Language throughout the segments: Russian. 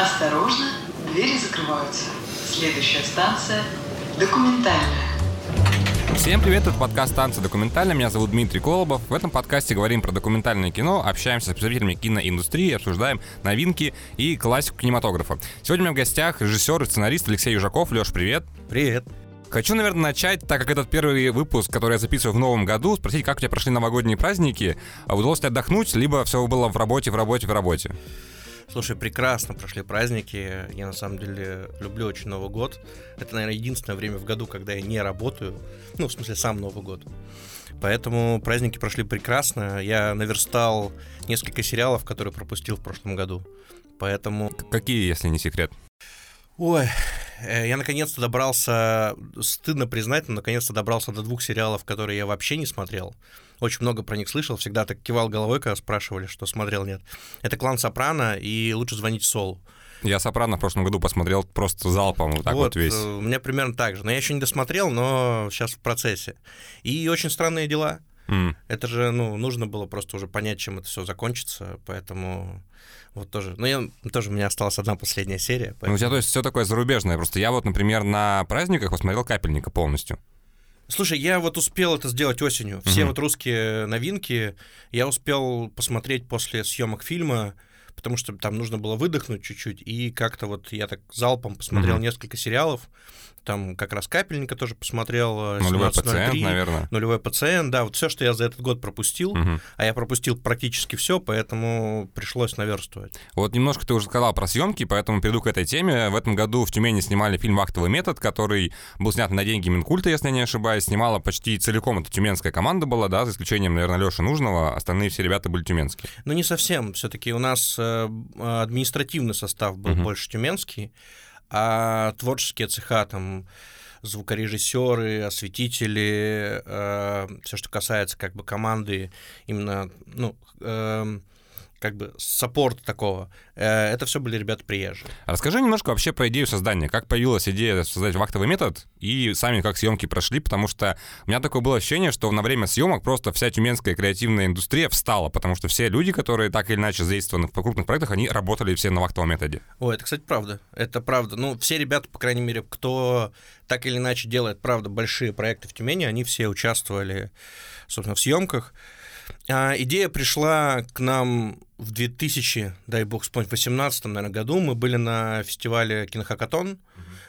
Осторожно, двери закрываются. Следующая станция – документальная. Всем привет, это подкаст «Танцы документальные». Меня зовут Дмитрий Колобов. В этом подкасте говорим про документальное кино, общаемся с представителями киноиндустрии, обсуждаем новинки и классику кинематографа. Сегодня у меня в гостях режиссер и сценарист Алексей Южаков. Леш, привет. Привет. Хочу, наверное, начать, так как этот первый выпуск, который я записываю в новом году, спросить, как у тебя прошли новогодние праздники, а удалось ли отдохнуть, либо все было в работе, в работе, в работе? Слушай, прекрасно прошли праздники. Я на самом деле люблю очень Новый год. Это, наверное, единственное время в году, когда я не работаю. Ну, в смысле, сам Новый год. Поэтому праздники прошли прекрасно. Я наверстал несколько сериалов, которые пропустил в прошлом году. Поэтому... Какие, если не секрет? Ой, я наконец-то добрался, стыдно признать, но наконец-то добрался до двух сериалов, которые я вообще не смотрел. Очень много про них слышал, всегда так кивал головой, когда спрашивали, что смотрел, нет. Это «Клан Сопрано» и «Лучше звонить Солу». Я «Сопрано» в прошлом году посмотрел просто залпом, вот так вот, вот весь. Э, у меня примерно так же. Но я еще не досмотрел, но сейчас в процессе. И «Очень странные дела». Mm. Это же, ну, нужно было просто уже понять, чем это все закончится, поэтому вот тоже. Ну, я, тоже у меня осталась одна последняя серия. Поэтому... Ну, у тебя, то есть, все такое зарубежное. Просто я вот, например, на праздниках посмотрел «Капельника» полностью. Слушай, я вот успел это сделать осенью. Все угу. вот русские новинки я успел посмотреть после съемок фильма, потому что там нужно было выдохнуть чуть-чуть. И как-то вот я так залпом посмотрел угу. несколько сериалов там как раз капельника тоже посмотрел. Э, Нулевой пациент, наверное. Нулевой пациент, да, вот все, что я за этот год пропустил, угу. а я пропустил практически все, поэтому пришлось наверстывать. Вот немножко ты уже сказал про съемки, поэтому перейду к этой теме. В этом году в Тюмени снимали фильм «Вахтовый метод», который был снят на деньги Минкульта, если я не ошибаюсь. Снимала почти целиком эта тюменская команда была, да, за исключением, наверное, Леши Нужного. Остальные все ребята были тюменские. Ну, не совсем. Все-таки у нас э, административный состав был угу. больше тюменский а творческие цеха там звукорежиссеры, осветители, э, все, что касается как бы команды, именно, ну, э, как бы саппорт такого. Э, это все были ребята приезжие. Расскажи немножко вообще про идею создания. Как появилась идея создать вахтовый метод и сами как съемки прошли, потому что у меня такое было ощущение, что на время съемок просто вся тюменская креативная индустрия встала, потому что все люди, которые так или иначе задействованы в крупных проектах, они работали все на вахтовом методе. Ой, это, кстати, правда. Это правда. Ну, все ребята, по крайней мере, кто так или иначе делает, правда, большие проекты в Тюмени, они все участвовали, собственно, в съемках. А, идея пришла к нам в 2000, дай бог вспомнить, 18 наверное, году. Мы были на фестивале Кинохакатон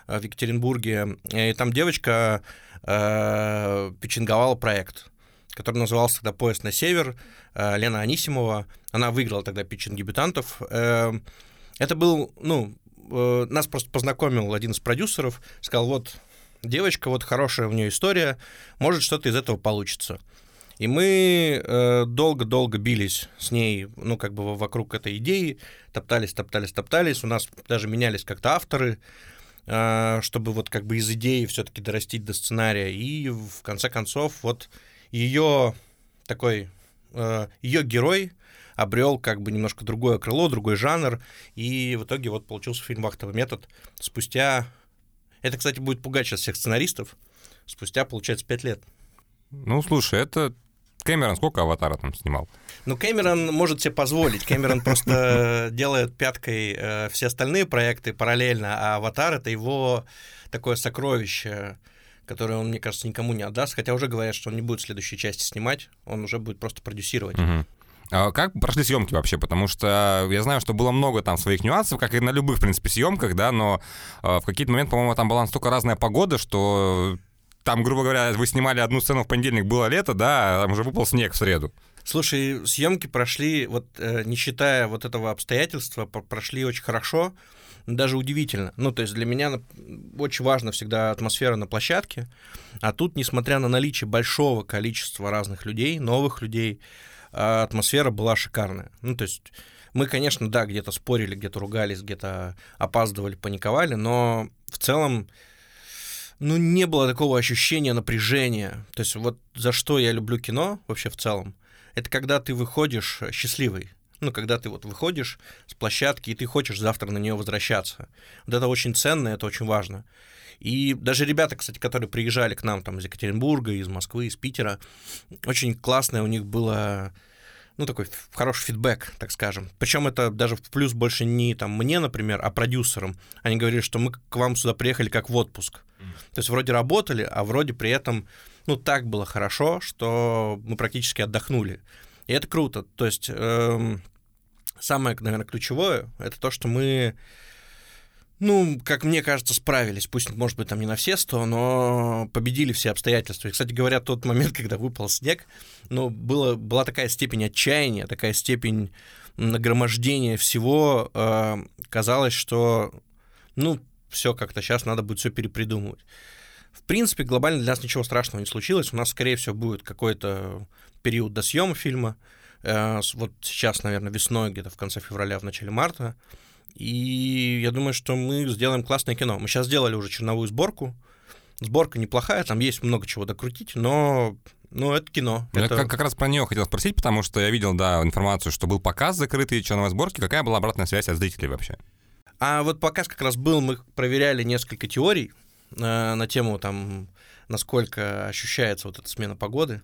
uh-huh. в Екатеринбурге, и там девочка э, печенговала проект, который назывался тогда «Поезд на север», э, Лена Анисимова. Она выиграла тогда питчинг дебютантов. Э, это был, ну, э, нас просто познакомил один из продюсеров, сказал, вот, девочка, вот хорошая у нее история, может, что-то из этого получится. И мы э, долго-долго бились с ней, ну, как бы вокруг этой идеи, топтались, топтались, топтались. У нас даже менялись как-то авторы, э, чтобы вот как бы из идеи все-таки дорастить до сценария. И в конце концов вот ее такой, э, ее герой обрел как бы немножко другое крыло, другой жанр, и в итоге вот получился фильм «Вахтовый метод» спустя... Это, кстати, будет пугать сейчас всех сценаристов. Спустя, получается, пять лет. Ну, слушай, это Кэмерон сколько аватара там снимал? Ну, Кэмерон может себе позволить. Кэмерон просто делает пяткой э, все остальные проекты параллельно, а аватар это его такое сокровище, которое он, мне кажется, никому не отдаст. Хотя уже говорят, что он не будет следующей части снимать, он уже будет просто продюсировать. Угу. А как прошли съемки вообще? Потому что я знаю, что было много там своих нюансов, как и на любых, в принципе, съемках, да, но э, в какие-то моменты, по-моему, там была настолько разная погода, что там, грубо говоря, вы снимали одну сцену в понедельник, было лето, да, а там уже выпал снег в среду. Слушай, съемки прошли, вот э, не считая вот этого обстоятельства, прошли очень хорошо, даже удивительно. Ну, то есть для меня очень важна всегда атмосфера на площадке, а тут, несмотря на наличие большого количества разных людей, новых людей, а атмосфера была шикарная. Ну, то есть мы, конечно, да, где-то спорили, где-то ругались, где-то опаздывали, паниковали, но в целом ну, не было такого ощущения напряжения. То есть вот за что я люблю кино вообще в целом, это когда ты выходишь счастливый. Ну, когда ты вот выходишь с площадки, и ты хочешь завтра на нее возвращаться. Вот это очень ценно, это очень важно. И даже ребята, кстати, которые приезжали к нам там из Екатеринбурга, из Москвы, из Питера, очень классное у них было ну, такой хороший фидбэк, так скажем. Причем это даже в плюс больше не там мне, например, а продюсерам. Они говорили, что мы к вам сюда приехали как в отпуск. То есть вроде работали, а вроде при этом, ну, так было хорошо, что мы практически отдохнули. И это круто. То есть эм, самое, наверное, ключевое, это то, что мы ну, как мне кажется, справились. Пусть, может быть, там не на все сто, но победили все обстоятельства. И, кстати говоря, тот момент, когда выпал снег, ну, было, была такая степень отчаяния, такая степень нагромождения всего. Э, казалось, что, ну, все как-то сейчас надо будет все перепридумывать. В принципе, глобально для нас ничего страшного не случилось. У нас, скорее всего, будет какой-то период до съема фильма. Э, вот сейчас, наверное, весной, где-то в конце февраля, в начале марта. И я думаю, что мы сделаем классное кино. Мы сейчас сделали уже черновую сборку. Сборка неплохая, там есть много чего докрутить, но ну, это кино. Я это... как, как раз про нее хотел спросить, потому что я видел, да, информацию, что был показ закрытый черновой сборки. Какая была обратная связь от зрителей вообще? А вот показ как раз был, мы проверяли несколько теорий э, на тему, там, насколько ощущается вот эта смена погоды.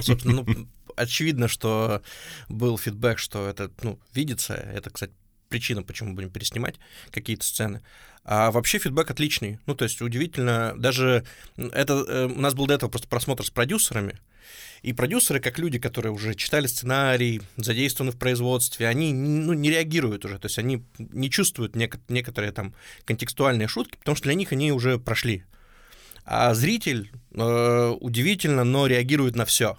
Собственно, ну, очевидно, что был фидбэк, что это, ну, видится. Это, кстати, причина, почему будем переснимать какие-то сцены. А вообще фидбэк отличный. Ну, то есть удивительно, даже это э, у нас был до этого просто просмотр с продюсерами, и продюсеры, как люди, которые уже читали сценарий, задействованы в производстве, они ну, не реагируют уже, то есть они не чувствуют нек- некоторые там контекстуальные шутки, потому что для них они уже прошли. А зритель э, удивительно, но реагирует на все.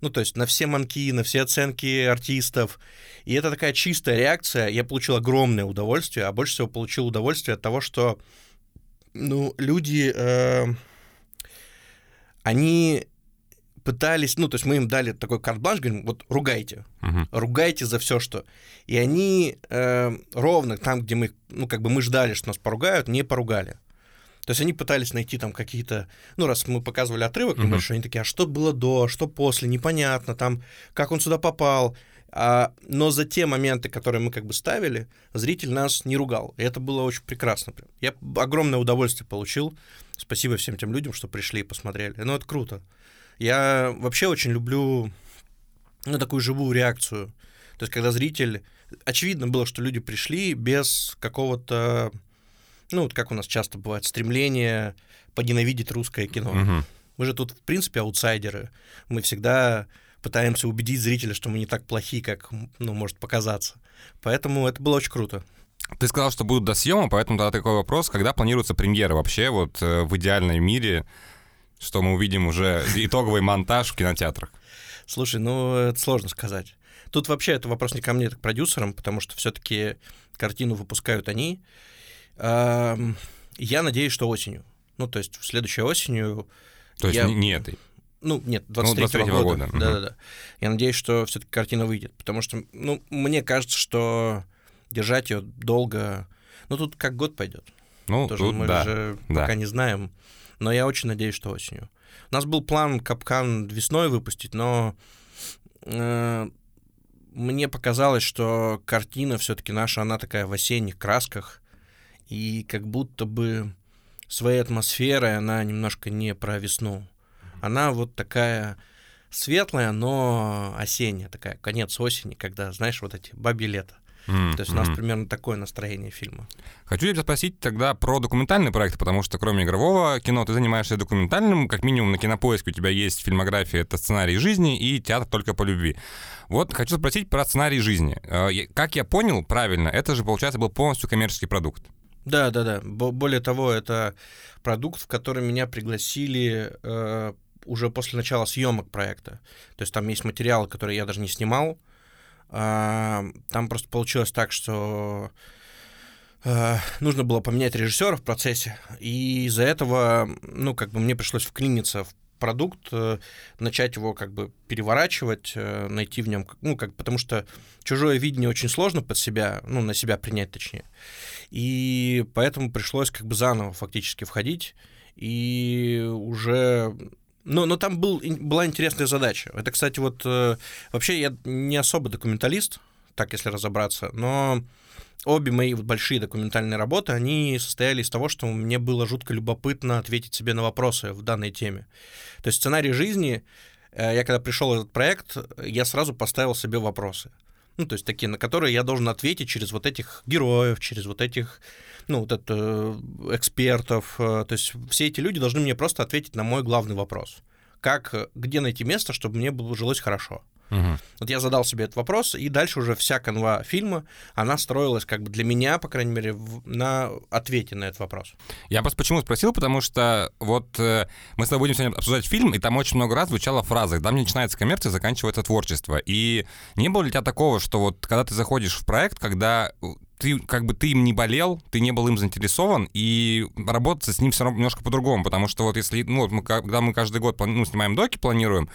Ну, то есть на все манки, на все оценки артистов. И это такая чистая реакция. Я получил огромное удовольствие, а больше всего получил удовольствие от того, что ну, люди, э, они пытались, ну, то есть мы им дали такой карт-бланш, говорим, вот ругайте, uh-huh. ругайте за все, что. И они э, ровно там, где мы, ну, как бы мы ждали, что нас поругают, не поругали. То есть они пытались найти там какие-то, ну, раз мы показывали отрывок uh-huh. небольшой, они такие, а что было до, что после, непонятно, там, как он сюда попал. А, но за те моменты, которые мы как бы ставили, зритель нас не ругал. И это было очень прекрасно. Я огромное удовольствие получил. Спасибо всем тем людям, что пришли и посмотрели. Ну, это круто. Я вообще очень люблю ну, такую живую реакцию. То есть, когда зритель... Очевидно было, что люди пришли без какого-то ну, вот как у нас часто бывает, стремление поненавидеть русское кино. Угу. Мы же тут, в принципе, аутсайдеры. Мы всегда пытаемся убедить зрителя, что мы не так плохи, как, ну, может показаться. Поэтому это было очень круто. Ты сказал, что будут до съема, поэтому тогда такой вопрос, когда планируется премьера вообще вот э, в идеальном мире, что мы увидим уже итоговый монтаж в кинотеатрах? Слушай, ну это сложно сказать. Тут вообще это вопрос не ко мне, это к продюсерам, потому что все-таки картину выпускают они. Я надеюсь, что осенью. Ну, то есть в следующей осенью... То есть я... не этой? Ну, нет, 23 -го ну, года. Да-да-да. Я надеюсь, что все таки картина выйдет, потому что, ну, мне кажется, что держать ее долго... Ну, тут как год пойдет. Ну, Тоже тут, мы да, же да. пока не знаем. Но я очень надеюсь, что осенью. У нас был план Капкан весной выпустить, но э, мне показалось, что картина все-таки наша, она такая в осенних красках и как будто бы своей атмосферой она немножко не про весну. Она вот такая светлая, но осенняя такая, конец осени, когда, знаешь, вот эти бабьи лето. Mm-hmm. То есть у нас примерно такое настроение фильма. Хочу тебя спросить тогда про документальный проект, потому что кроме игрового кино ты занимаешься документальным, как минимум на кинопоиске у тебя есть фильмография, это сценарий жизни и театр только по любви. Вот хочу спросить про сценарий жизни. Э, как я понял правильно, это же, получается, был полностью коммерческий продукт. Да, да, да. Более того, это продукт, в который меня пригласили э, уже после начала съемок проекта. То есть там есть материалы, которые я даже не снимал. Э, там просто получилось так, что э, нужно было поменять режиссера в процессе, и из-за этого, ну, как бы мне пришлось вклиниться в продукт, э, начать его как бы переворачивать, э, найти в нем, ну, как, потому что чужое видение очень сложно под себя, ну, на себя принять точнее. И поэтому пришлось как бы заново фактически входить, и уже но, но там был, была интересная задача. Это, кстати, вот э, вообще я не особо документалист, так если разобраться, но обе мои большие документальные работы, они состояли из того, что мне было жутко любопытно ответить себе на вопросы в данной теме. То есть сценарий жизни э, я когда пришел в этот проект, я сразу поставил себе вопросы. Ну, то есть такие, на которые я должен ответить через вот этих героев, через вот этих, ну, вот это, э, экспертов. То есть все эти люди должны мне просто ответить на мой главный вопрос. Как, где найти место, чтобы мне было жилось хорошо? Угу. Вот я задал себе этот вопрос, и дальше уже вся канва фильма, она строилась как бы для меня, по крайней мере, в, на ответе на этот вопрос. Я просто почему спросил, потому что вот э, мы с тобой будем сегодня обсуждать фильм, и там очень много раз звучала фраза «Когда мне начинается коммерция, заканчивается творчество». И не было ли у тебя такого, что вот когда ты заходишь в проект, когда ты как бы ты им не болел, ты не был им заинтересован, и работать с ним все равно немножко по-другому, потому что вот если, ну, вот мы, когда мы каждый год ну, снимаем доки, планируем,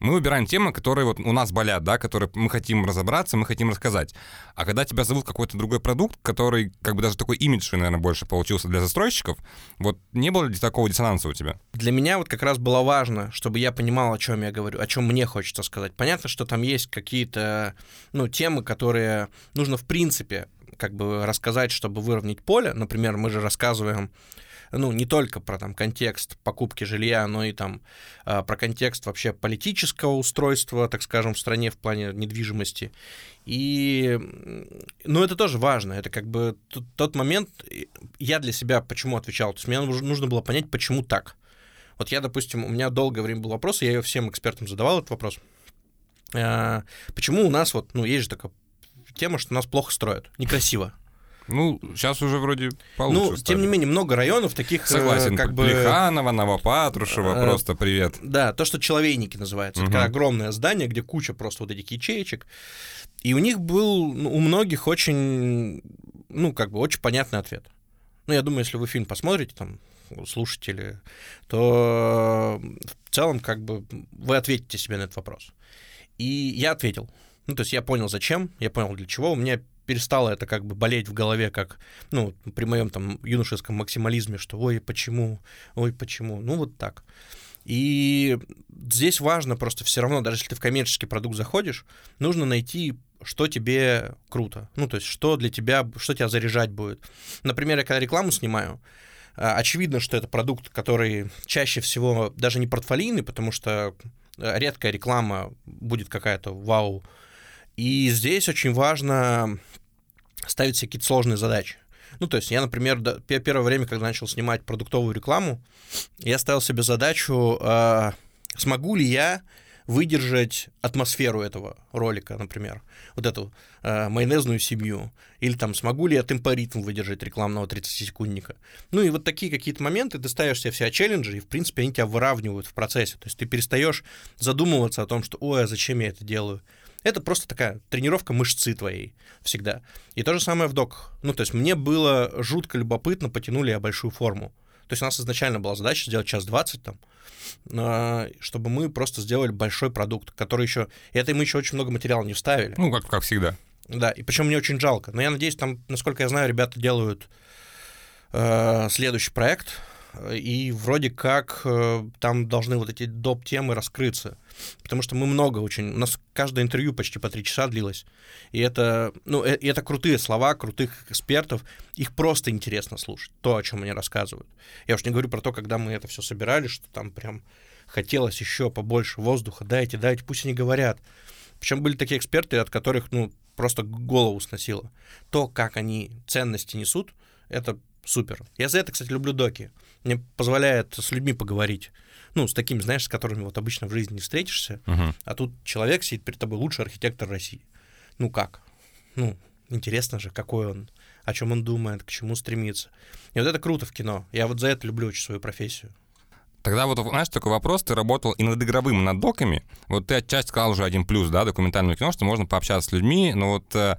мы выбираем темы, которые вот у нас болят, да, которые мы хотим разобраться, мы хотим рассказать. А когда тебя зовут какой-то другой продукт, который как бы даже такой имиджный, наверное, больше получился для застройщиков, вот не было ли такого диссонанса у тебя? Для меня вот как раз было важно, чтобы я понимал, о чем я говорю, о чем мне хочется сказать. Понятно, что там есть какие-то, ну, темы, которые нужно в принципе как бы рассказать, чтобы выровнять поле. Например, мы же рассказываем ну, не только про там контекст покупки жилья, но и там а, про контекст вообще политического устройства, так скажем, в стране в плане недвижимости. И, ну, это тоже важно. Это как бы тот, момент, я для себя почему отвечал. То есть мне нужно было понять, почему так. Вот я, допустим, у меня долгое время был вопрос, я ее всем экспертам задавал этот вопрос. А, почему у нас вот, ну, есть же такая тема, что нас плохо строят, некрасиво. Ну, сейчас уже вроде получше Ну, стали. тем не менее, много районов таких... Согласен, как бы... Плеханово, Новопатрушево, Э, просто привет. Да, то, что человейники называется. Это Мгм. такое огромное здание, где куча просто вот этих ячеечек. И у них был ну, у многих очень, ну, как бы, очень понятный ответ. Ну, я думаю, если вы фильм посмотрите, там, слушатели, то в целом, как бы, вы ответите себе на этот вопрос. И я ответил. Ну, то есть я понял, зачем, я понял, для чего. У меня перестало это как бы болеть в голове, как, ну, при моем там юношеском максимализме, что ой, почему, ой, почему, ну, вот так. И здесь важно просто все равно, даже если ты в коммерческий продукт заходишь, нужно найти, что тебе круто. Ну, то есть, что для тебя, что тебя заряжать будет. Например, я когда рекламу снимаю, а, очевидно, что это продукт, который чаще всего даже не портфолийный, потому что э, редкая реклама будет какая-то вау. И здесь очень важно ставить себе какие-то сложные задачи. Ну, то есть я, например, до- пе- первое время, когда начал снимать продуктовую рекламу, я ставил себе задачу, э, смогу ли я выдержать атмосферу этого ролика, например, вот эту э, майонезную семью, или там смогу ли я темпоритм выдержать рекламного 30-секундника. Ну и вот такие какие-то моменты, ты ставишь себе все челленджи, и в принципе они тебя выравнивают в процессе, то есть ты перестаешь задумываться о том, что, ой, а зачем я это делаю, это просто такая тренировка мышцы твоей всегда. И то же самое в доках. Ну, то есть мне было жутко любопытно, потянули я большую форму. То есть у нас изначально была задача сделать час 20 там, а, чтобы мы просто сделали большой продукт, который еще... И это мы еще очень много материала не вставили. Ну, как, как всегда. Да, и причем мне очень жалко. Но я надеюсь, там, насколько я знаю, ребята делают э, следующий проект, и вроде как э, там должны вот эти доп. темы раскрыться. Потому что мы много очень... У нас каждое интервью почти по три часа длилось. И это, ну, э- и это крутые слова, крутых экспертов. Их просто интересно слушать, то, о чем они рассказывают. Я уж не говорю про то, когда мы это все собирали, что там прям хотелось еще побольше воздуха. Дайте, дайте, пусть они говорят. Причем были такие эксперты, от которых, ну, просто голову сносило. То, как они ценности несут, это супер. Я за это, кстати, люблю доки. Мне позволяет с людьми поговорить. Ну, с такими, знаешь, с которыми вот обычно в жизни не встретишься. Мгм. А тут человек сидит перед тобой, лучший архитектор России. Ну как? Ну, интересно же, какой он, о чем он думает, к чему стремится. И вот это круто в кино. Я вот за это люблю очень свою профессию. Тогда вот, знаешь, такой вопрос, ты работал и над игровым, и над доками. Вот ты отчасти сказал уже один плюс, да, документального кино, что можно пообщаться с людьми, но вот э,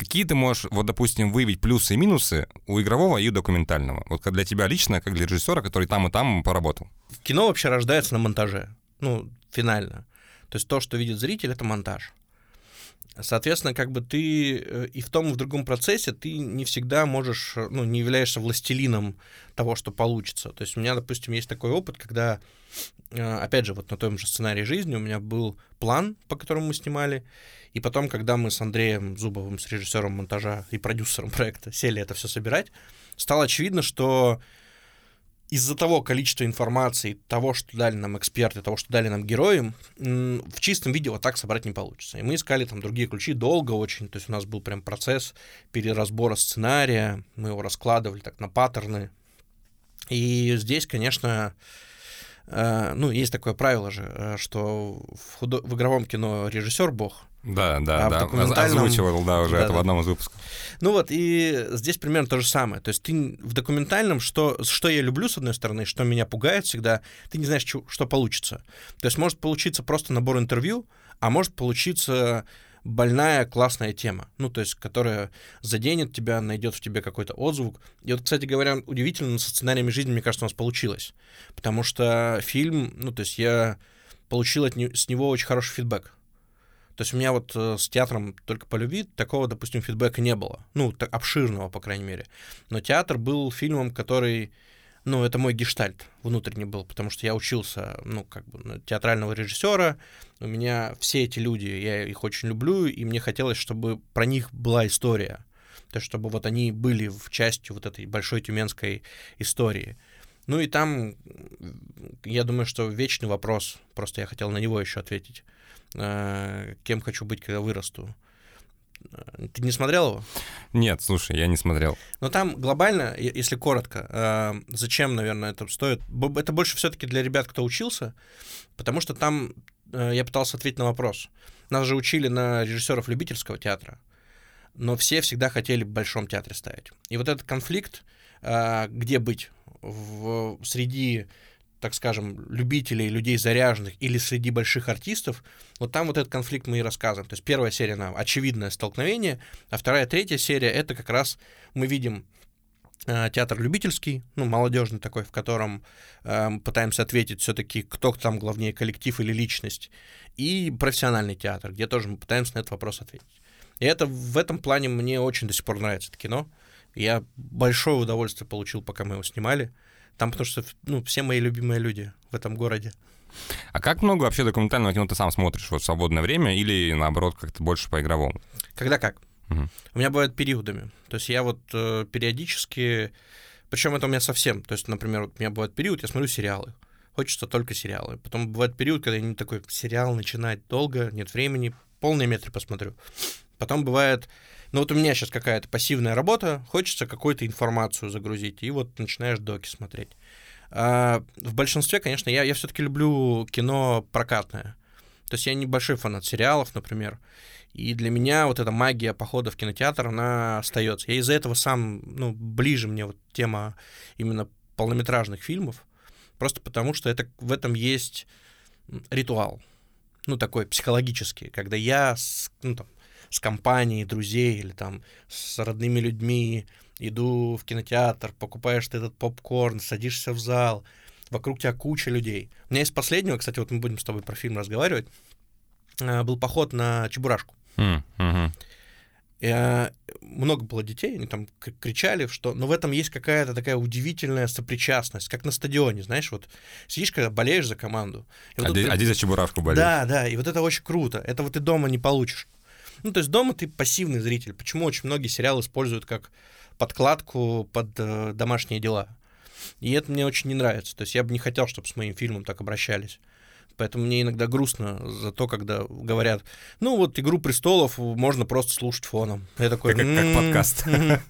какие ты можешь, вот, допустим, выявить плюсы и минусы у игрового и у документального? Вот для тебя лично, как для режиссера, который там и там поработал. Кино вообще рождается на монтаже. Ну, финально. То есть то, что видит зритель, это монтаж. Соответственно, как бы ты э, и в том, и в другом процессе ты не всегда можешь, э, ну, не являешься властелином того, что получится. То есть у меня, допустим, есть такой опыт, когда, э, опять же, вот на том же сценарии жизни у меня был план, по которому мы снимали, и потом, когда мы с Андреем Зубовым, с режиссером монтажа и продюсером проекта, сели это все собирать, стало очевидно, что из-за того количества информации, того, что дали нам эксперты, того, что дали нам герои, в чистом виде вот так собрать не получится. И мы искали там другие ключи долго очень, то есть у нас был прям процесс переразбора сценария, мы его раскладывали так на паттерны. И здесь, конечно, э, ну, есть такое правило же, э, что в, худо... в игровом кино режиссер бог, да, да, А в да. документальном- Озвучивал, да, уже Да, это в да. одном из выпусков. Ну вот, и здесь примерно то же самое. То есть ты в документальном, что, что я люблю, с одной стороны, что меня пугает всегда, ты не знаешь, чё- что получится. То есть может получиться просто набор интервью, а может получиться больная, классная тема, ну, то есть, которая заденет тебя, найдет в тебе какой-то отзвук. И вот, кстати говоря, удивительно, со сценариями жизни, мне кажется, у нас получилось. Потому что фильм, ну, то есть я получил от не- с него очень хороший фидбэк. То есть у меня вот э, с театром только по любви такого, допустим, фидбэка не было. Ну, так, обширного, по крайней мере. Но театр был фильмом, который... Ну, это мой гештальт внутренний был, потому что я учился, ну, как бы, на театрального режиссера. У меня все эти люди, я их очень люблю, и мне хотелось, чтобы про них была история. То есть, чтобы вот они были в части вот этой большой тюменской истории. Ну и там, я думаю, что вечный вопрос, просто я хотел на него еще ответить. Э, Кем хочу быть, когда вырасту? Э, Ты не смотрел его? Нет, слушай, я не смотрел. Но там глобально, если коротко, э, зачем, наверное, это стоит? Это больше все-таки для ребят, кто учился, потому что там я пытался ответить на вопрос. Нас же учили на режиссеров любительского театра, но все всегда хотели в большом театре ставить. И вот этот конфликт, где быть в, среди так скажем, любителей, людей заряженных или среди больших артистов, вот там вот этот конфликт мы и рассказываем. То есть первая серия на очевидное столкновение, а вторая, третья серия это как раз мы видим э, театр любительский, ну, молодежный такой, в котором э, пытаемся ответить все-таки, кто там главнее, коллектив или личность, и профессиональный театр, где тоже мы пытаемся на этот вопрос ответить. И это в этом плане мне очень до сих пор нравится это кино. Я большое удовольствие получил, пока мы его снимали. Там потому что ну, все мои любимые люди в этом городе. А как много вообще документального кино ты сам смотришь вот в свободное время или, наоборот, как-то больше по игровому? Когда как? Мгм. У меня бывает периодами. То есть я вот э, периодически... Причем это у меня совсем. То есть, например, вот у меня бывает период, я смотрю сериалы. Хочется только сериалы. Потом бывает период, когда я не такой сериал начинать долго, нет времени, полный метр посмотрю. Потом бывает, ну вот у меня сейчас какая-то пассивная работа, хочется какую-то информацию загрузить, и вот начинаешь доки смотреть. А, в большинстве, конечно, я, я все-таки люблю кино прокатное. То есть я небольшой фанат сериалов, например. И для меня вот эта магия похода в кинотеатр, она остается. Я из-за этого сам, ну, ближе мне вот тема именно полнометражных фильмов, просто потому что это, в этом есть ритуал, ну, такой психологический, когда я ну, там, с компанией друзей или там с родными людьми иду в кинотеатр, покупаешь ты этот попкорн, садишься в зал, вокруг тебя куча людей. У меня из последнего, кстати, вот мы будем с тобой про фильм разговаривать, э, был поход на Чебурашку. И, э, много было детей, они там кричали, что... Но в этом есть какая-то такая удивительная сопричастность, как на стадионе, знаешь, вот сидишь, когда болеешь за команду. и вот А тут а здесь за Чебурашку болеет. Да, да, и вот это очень круто. Это вот ты дома не получишь. Ну, то есть дома ты пассивный зритель. Почему очень многие сериалы используют как подкладку под э, домашние дела? И это мне очень не нравится. То есть я бы не хотел, чтобы с моим фильмом так обращались. Поэтому мне иногда грустно за то, когда говорят, ну вот «Игру престолов» можно просто слушать фоном. Я такой, Как- как- как «М, подкаст». мгм».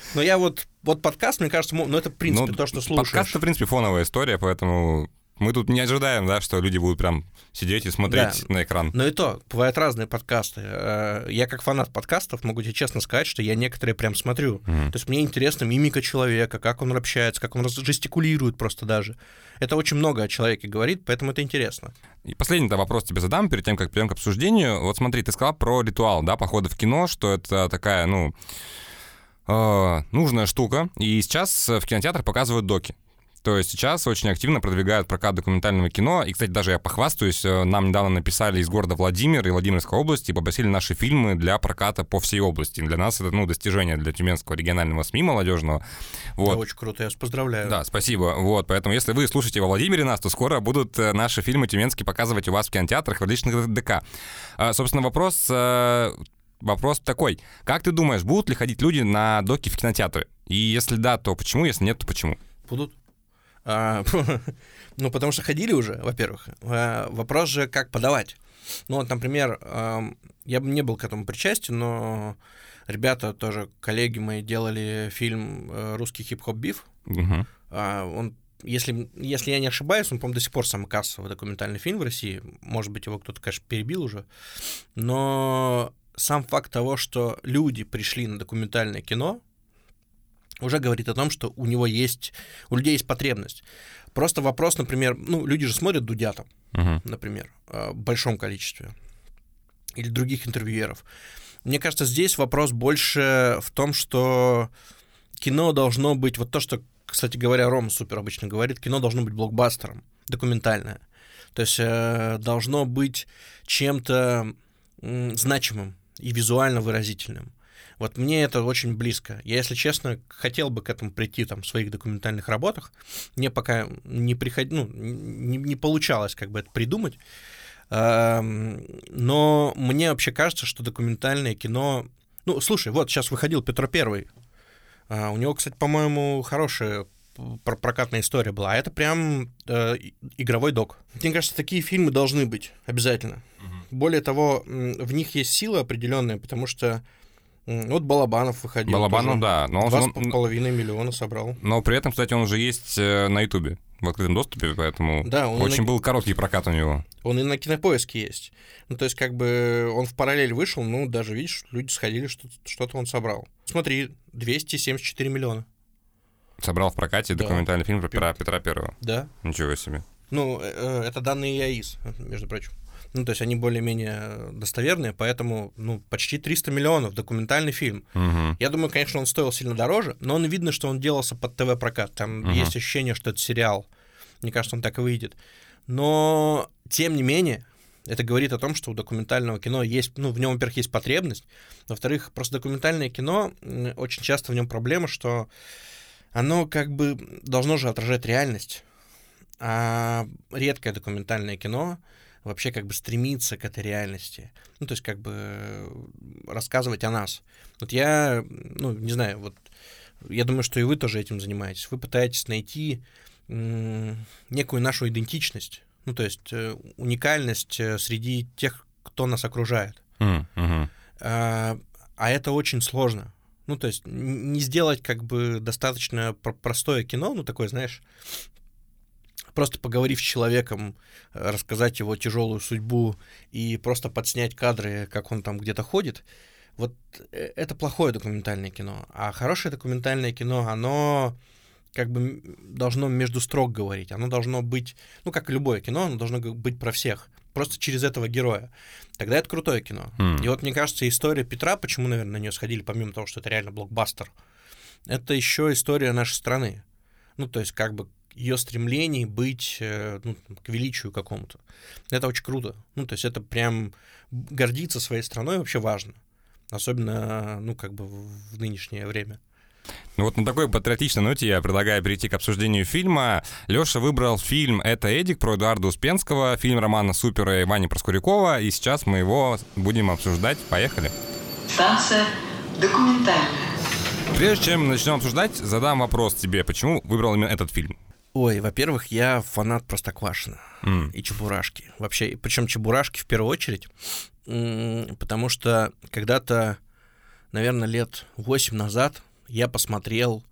Но я вот, вот подкаст, мне кажется, ну это в принципе Ну, то, что слушаешь. Подкаст, в принципе, фоновая история, поэтому мы тут не ожидаем, да, что люди будут прям сидеть и смотреть Да. на экран. Но и то, бывают разные подкасты. Э, Я как фанат подкастов могу тебе честно сказать, что я некоторые прям смотрю. Мгм. То есть мне интересна мимика человека, как он общается, как он жестикулирует просто даже. Это очень много о человеке говорит, поэтому это интересно. И последний -то вопрос тебе задам перед тем, как перейдем к обсуждению. Вот смотри, ты сказал про ритуал, да, похода в кино, что это такая, ну, э, нужная штука. И сейчас в кинотеатрах показывают доки. То есть сейчас очень активно продвигают прокат документального кино. И, кстати, даже я похвастаюсь, э, нам недавно написали из города Владимир и Владимирской области и попросили наши фильмы для проката по всей области. Для нас это, ну, достижение для Тюменского регионального СМИ молодежного. Вот. Это очень круто, я вас поздравляю. Да, спасибо. Вот, поэтому если вы слушаете во Владимире нас, то скоро будут э, наши фильмы тюменские показывать у вас в кинотеатрах, в различных ДК. А, собственно, вопрос, э, вопрос такой. Как ты думаешь, будут ли ходить люди на доки в кинотеатры? И если да, то почему? Если нет, то почему? Будут. А, ну, потому что ходили уже, во-первых. А, вопрос же, как подавать. Ну, вот, например, я бы не был к этому причастен, но ребята тоже, коллеги мои, делали фильм э, «Русский хип-хоп биф». А, Он, если, если я не ошибаюсь, он, по-моему, до сих пор самый кассовый документальный фильм в России. Может быть, его кто-то, конечно, перебил уже. Но сам факт того, что люди пришли на документальное кино, уже говорит о том, что у него есть, у людей есть потребность. Просто вопрос, например, ну, люди же смотрят Дудя там, Мгм. например, э, в большом количестве, или других интервьюеров. Мне кажется, здесь вопрос больше в том, что кино должно быть, вот то, что, кстати говоря, Ром супер обычно говорит, кино должно быть блокбастером, документальное. То есть э, должно быть чем-то значимым и визуально выразительным. Вот мне это очень близко. Я, если честно, хотел бы к этому прийти там в своих документальных работах. Мне пока не приход... ну, не, не получалось как бы это придумать. Эм, Но мне вообще кажется, что документальное кино... Ну, слушай, вот сейчас выходил Петр Первый. А, У него, кстати, по-моему, хорошая пр- прокатная история была. А это прям э, игровой док. Мне кажется, такие фильмы должны быть обязательно. Более того, в них есть сила определенная, потому что вот Балабанов выходил. Балабанов, тоже. да. Но, он- Два с он- половиной миллиона собрал. но при этом, кстати, он уже есть э, на Ютубе в открытом доступе, поэтому Да, он очень на- был короткий прокат у него. Он и на кинопоиске есть. Ну, то есть, как бы он в параллель вышел, ну, даже, видишь, люди сходили, что- что-то он собрал. Смотри, 274 миллиона. Собрал в прокате Да. документальный фильм про Петра, Петра Первого. Да. Ничего себе. Ну, э, э, это данные ЯИС, между прочим. Ну, то есть они более-менее достоверные, поэтому, ну, почти 300 миллионов документальный фильм. Мгм. Я думаю, конечно, он стоил сильно дороже, но он видно, что он делался под ТВ-прокат. Там Мгм. есть ощущение, что это сериал. Мне кажется, он так и выйдет. Но, тем не менее, это говорит о том, что у документального кино есть, ну, в нем, во-первых, есть потребность, во-вторых, просто документальное кино, очень часто в нем проблема, что оно как бы должно же отражать реальность. А редкое документальное кино вообще как бы стремится к этой реальности. Ну, то есть как бы э, рассказывать о нас. Вот я, ну, не знаю, вот я думаю, что и вы тоже этим занимаетесь. Вы пытаетесь найти некую нашу идентичность, ну, то есть э, уникальность э, среди тех, кто нас окружает. М, мгм. А, а это очень сложно. Ну, то есть не сделать как бы достаточно пр- простое кино, ну, такое, знаешь, просто поговорив с человеком, э, рассказать его тяжелую судьбу и просто подснять кадры, как он там где-то ходит, вот э, это плохое документальное кино. А хорошее документальное кино, оно как бы должно между строк говорить. Оно должно быть, ну, как и любое кино, оно должно быть про всех. Просто через этого героя. Тогда это крутое кино. М. И вот, мне кажется, история Петра, почему, наверное, на нее сходили, помимо того, что это реально блокбастер, это еще история нашей страны. Ну, то есть, как бы ее стремлений быть э, ну, к величию какому-то. Это очень круто. Ну, то есть, это прям гордиться своей страной вообще важно. Особенно, ну, как бы в в нынешнее время. Ну вот на такой патриотичной ноте я предлагаю перейти к обсуждению фильма. Леша выбрал фильм «Это Эдик» про Эдуарда Успенского, фильм романа Супера и Вани Проскурякова, и сейчас мы его будем обсуждать. Поехали. Станция документальная. Прежде чем начнем обсуждать, задам вопрос тебе. Почему выбрал именно этот фильм? Ой, во-первых, я фанат Простоквашина М, и Чебурашки. Вообще, причем Чебурашки в первую очередь, потому что когда-то, наверное, лет 8 назад я посмотрел,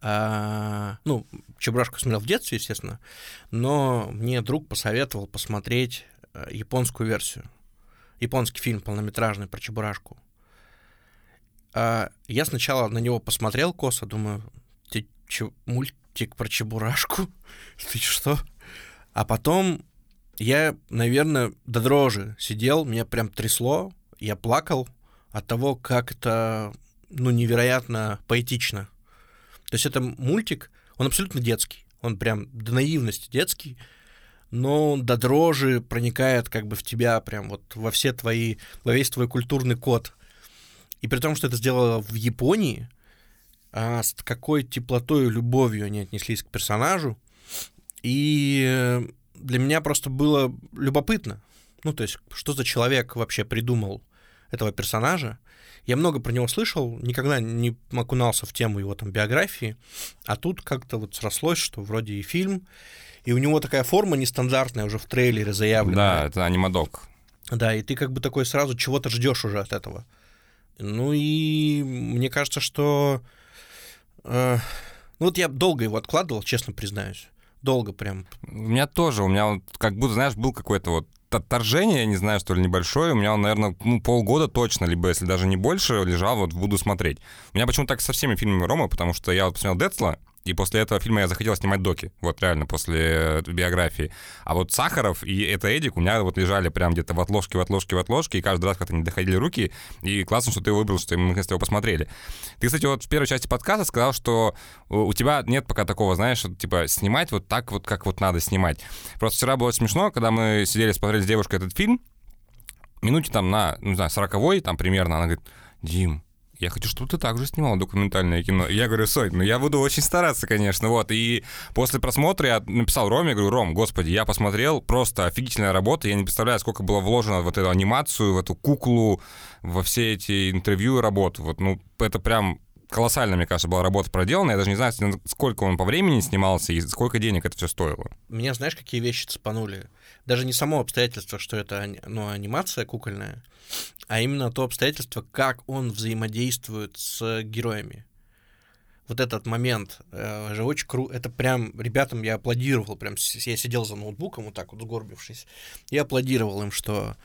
а, ну, Чебурашку смотрел в детстве, естественно, но мне друг посоветовал посмотреть а, японскую версию. Японский фильм полнометражный про Чебурашку. А, я сначала на него посмотрел косо, думаю, ты чё, мультик про Чебурашку? Ты что? А потом я, наверное, до дрожи сидел, меня прям трясло, я плакал от того, как это, ну, невероятно поэтично. То есть это мультик, он абсолютно детский, он прям до наивности детский, но он до дрожи проникает как бы в тебя, прям вот во все твои, во весь твой культурный код. И при том, что это сделано в Японии, а с какой теплотой и любовью они отнеслись к персонажу. И э, для меня просто было любопытно. Ну, то есть, что за человек вообще придумал этого персонажа. Я много про него слышал, никогда не окунался в тему его там биографии, а тут как-то вот срослось, что вроде и фильм, и у него такая форма нестандартная уже в трейлере заявлена. Да, это анимадок. Да, и ты как бы такой сразу чего-то ждешь уже от этого. Ну и мне кажется, что... Э, ну вот я долго его откладывал, честно признаюсь. Долго прям. У меня тоже, у меня вот как будто, знаешь, был какой-то вот отторжение, не знаю, что ли, небольшое, у меня он, наверное, ну, полгода точно, либо, если даже не больше, лежал, вот буду смотреть. У меня почему-то так со всеми фильмами Рома, потому что я вот посмотрел Децла, и после этого фильма я захотел снимать доки, вот реально, после э, биографии. А вот Сахаров и это Эдик у меня вот лежали прям где-то в отложке, в отложке, в отложке, и каждый раз как-то не доходили руки, и классно, что ты выбрал, что мы наконец-то его посмотрели. Ты, кстати, вот в первой части подкаста сказал, что у тебя нет пока такого, знаешь, типа снимать вот так вот, как вот надо снимать. Просто вчера было смешно, когда мы сидели, смотрели с девушкой этот фильм, минуте там на, ну, не знаю, сороковой там примерно, она говорит, Дим, я хочу, чтобы ты также снимал документальное кино. Я говорю, Сонь, ну я буду очень стараться, конечно, вот. И после просмотра я написал Роме, говорю, Ром, господи, я посмотрел, просто офигительная работа, я не представляю, сколько было вложено в эту анимацию, в эту куклу, во все эти интервью и работу. Вот, ну, это прям колоссальная, мне кажется, была работа проделана. Я даже не знаю, сколько он по времени снимался и сколько денег это все стоило. Меня знаешь, какие вещи цепанули? Даже не само обстоятельство, что это ну, анимация кукольная, а именно то обстоятельство, как он взаимодействует с героями. Вот этот момент э, же очень круто. Это прям ребятам я аплодировал. Прям я сидел за ноутбуком, вот так вот сгорбившись. Я аплодировал им, что,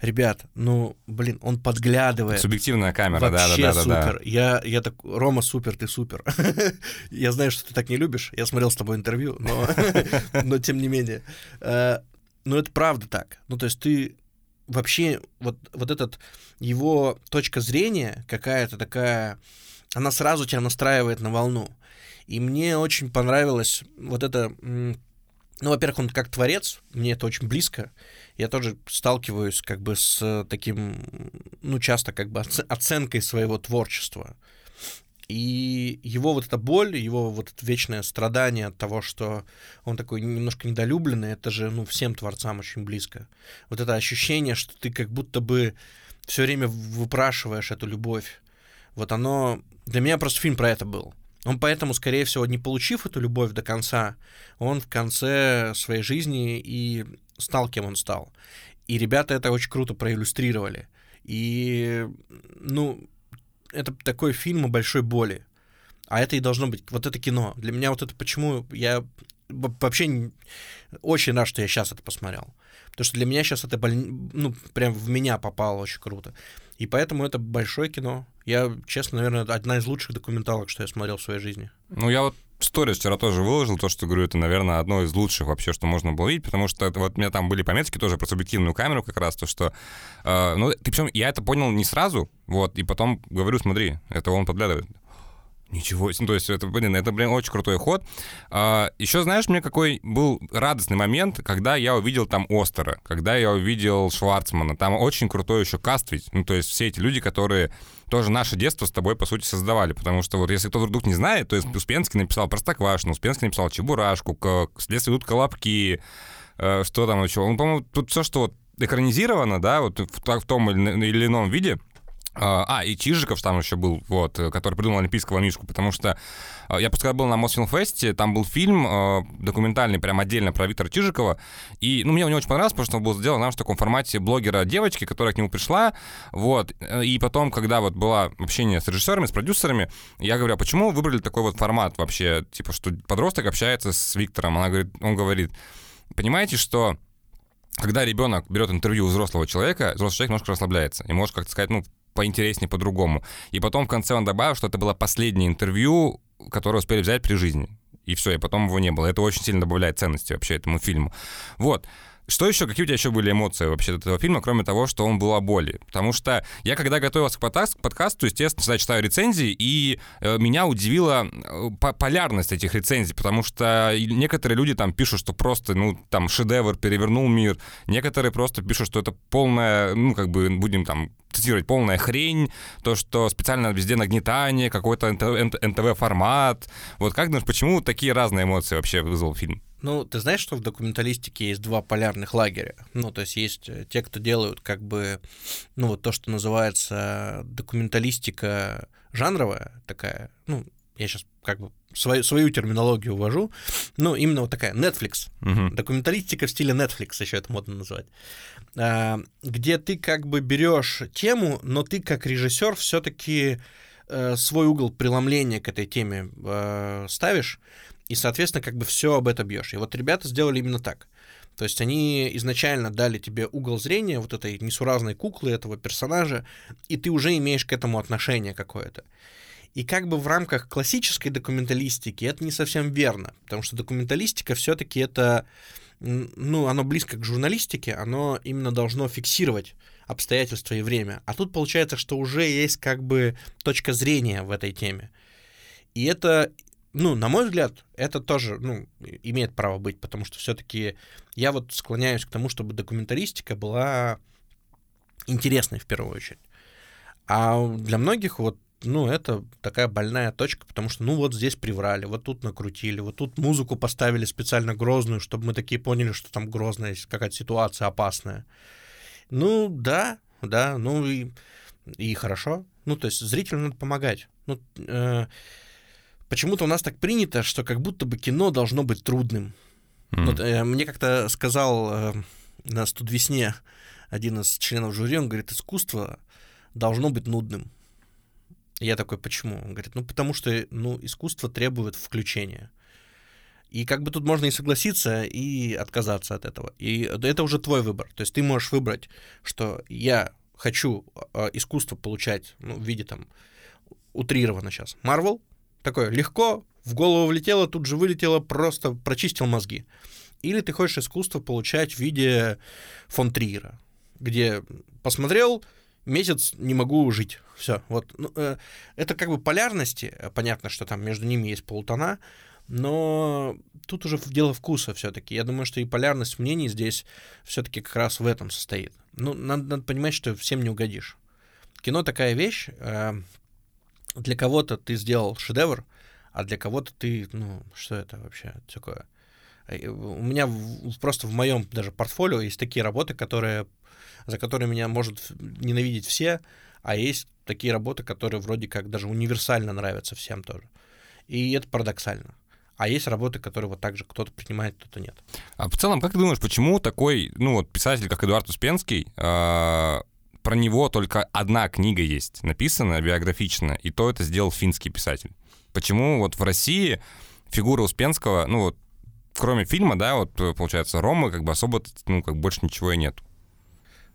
ребят, ну, блин, он подглядывает. Субъективная камера, Вообще да, да, да. супер. Да. Я, я так, Рома, супер, ты супер. я знаю, что ты так не любишь. Я смотрел с тобой интервью, но, но тем не менее. Но это правда так. Ну, то есть ты вообще вот, вот этот его точка зрения какая-то такая, она сразу тебя настраивает на волну. И мне очень понравилось вот это, ну, во-первых, он как творец, мне это очень близко. Я тоже сталкиваюсь как бы с таким, ну, часто как бы оценкой своего творчества. И его вот эта боль, его вот это вечное страдание от того, что он такой немножко недолюбленный, это же, ну, всем творцам очень близко. Вот это ощущение, что ты как будто бы все время выпрашиваешь эту любовь. Вот оно... Для меня просто фильм про это был. Он поэтому, скорее всего, не получив эту любовь до конца, он в конце своей жизни и стал кем он стал. И ребята это очень круто проиллюстрировали. И, ну, это такой фильм о большой боли. А это и должно быть. Вот это кино. Для меня вот это почему я вообще очень рад, что я сейчас это посмотрел. Потому что для меня сейчас это боль... ну, прям в меня попало очень круто. И поэтому это большое кино. Я, честно, наверное, одна из лучших документалок, что я смотрел в своей жизни. Ну, я вот сторис вчера тоже выложил, то, что, говорю, это, наверное, одно из лучших вообще, что можно было видеть, потому что вот у меня там были пометки тоже про субъективную камеру как раз, то, что... Э, ну, ты причем, я это понял не сразу, вот, и потом говорю, смотри, это он подглядывает. Ничего себе, то есть это, блин, это, блин, очень крутой ход. А, еще знаешь, мне какой был радостный момент, когда я увидел там Остера, когда я увидел Шварцмана, там очень крутой еще каст ведь, ну, то есть все эти люди, которые тоже наше детство с тобой, по сути, создавали, потому что вот если кто-то вдруг не знает, то есть Успенский написал Простоквашину, Успенский написал Чебурашку, к следствию идут Колобки, э, что там еще, он, по-моему, тут все, что вот экранизировано, да, вот в, в том или ином виде, а, а, и Чижиков там еще был, вот, который придумал олимпийского мишку, потому что а, я когда был на Мосфилмфесте, там был фильм а, документальный, прям отдельно про Виктора Чижикова, и, ну, мне он не очень понравился, потому что он был сделан, знаешь, в таком формате блогера девочки, которая к нему пришла, вот, и потом, когда вот было общение с режиссерами, с продюсерами, я говорю, а почему выбрали такой вот формат вообще, типа, что подросток общается с Виктором, она говорит, он говорит, понимаете, что когда ребенок берет интервью у взрослого человека, взрослый человек немножко расслабляется и может как-то сказать, ну, поинтереснее, по-другому. И потом в конце он добавил, что это было последнее интервью, которое успели взять при жизни. И все, и потом его не было. Это очень сильно добавляет ценности вообще этому фильму. Вот. Что еще, какие у тебя еще были эмоции вообще от этого фильма, кроме того, что он был о боли? Потому что я, когда готовился к подкасту, подкасту естественно, всегда читаю рецензии, и э, меня удивила э, полярность этих рецензий, потому что некоторые люди там пишут, что просто, ну, там, шедевр, перевернул мир, некоторые просто пишут, что это полная, ну, как бы, будем там цитировать, полная хрень, то, что специально везде нагнетание, какой-то НТВ-формат. Вот как думаешь, почему такие разные эмоции вообще вызвал фильм? Ну, ты знаешь, что в документалистике есть два полярных лагеря? Ну, то есть есть э, те, кто делают как бы, ну, вот то, что называется документалистика жанровая такая, ну, я сейчас как бы свою, свою терминологию ввожу, ну, именно вот такая, Netflix, Мгм. документалистика в стиле Netflix, еще это модно называть, А, где ты как бы берешь тему, но ты как режиссер все-таки свой угол преломления к этой теме э, ставишь, и, соответственно, как бы все об этом бьешь. И вот ребята сделали именно так. То есть они изначально дали тебе угол зрения вот этой несуразной куклы, этого персонажа, и ты уже имеешь к этому отношение какое-то. И как бы в рамках классической документалистики это не совсем верно, потому что документалистика все-таки это, ну, оно близко к журналистике, оно именно должно фиксировать обстоятельства и время. А тут получается, что уже есть как бы точка зрения в этой теме. И это, ну, на мой взгляд, это тоже, ну, имеет право быть, потому что все-таки я вот склоняюсь к тому, чтобы документалистика была интересной в первую очередь. А для многих вот, ну, это такая больная точка, потому что, ну, вот здесь приврали, вот тут накрутили, вот тут музыку поставили специально грозную, чтобы мы такие поняли, что там грозная какая-то ситуация опасная. Ну, да, да, ну и, и хорошо. Ну, то есть зрителю надо помогать. Ну, э, почему-то у нас так принято, что как будто бы кино должно быть трудным. Мгм. Вот, э, мне как-то сказал э, на студвесне один из членов жюри, он говорит, искусство должно быть нудным. Я такой, почему? Он говорит, ну потому что ну, искусство требует включения. И как бы тут можно и согласиться, и отказаться от этого. И это уже твой выбор. То есть ты можешь выбрать, что я хочу э, искусство получать ну, в виде там утрированно сейчас. Марвел, такое легко, в голову влетело, тут же вылетело, просто прочистил мозги. Или ты хочешь искусство получать в виде фон Триера, где посмотрел, месяц не могу жить. Все, вот. Ну, э, это как бы полярности, э, понятно, что там между ними есть полтона, но тут уже дело вкуса все-таки. Я думаю, что и полярность мнений здесь все-таки как раз в этом состоит. Ну, надо, надо понимать, что всем не угодишь. Кино такая вещь. э, для кого-то ты сделал шедевр, а для кого-то ты, ну, что это вообще такое? Э, У меня в- просто в моем даже портфолио есть такие работы, которые, за которые меня может ненавидеть все, а есть такие работы, которые вроде как даже универсально нравятся всем тоже. И это парадоксально. А есть работы, которые вот так же кто-то принимает, кто-то нет. А в целом, как ты думаешь, почему такой, ну вот писатель, как Эдуард Успенский, э, про него только одна книга есть, написана биографично, и то это сделал финский писатель? Почему вот в России фигура Успенского, ну вот, кроме фильма, да, вот э, получается, Ромы, как бы особо, ну, как больше ничего и нет.